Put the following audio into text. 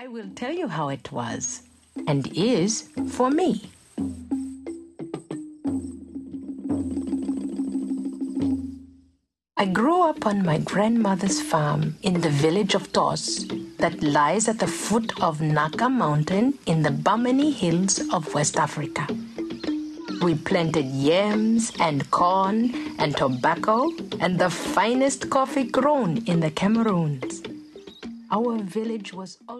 I will tell you how it was and is for me. I grew up on my grandmother's farm in the village of Tos that lies at the foot of Naka Mountain in the Bamenda Hills of West Africa. We planted yams and corn and tobacco and the finest coffee grown in the Cameroons. Our village was always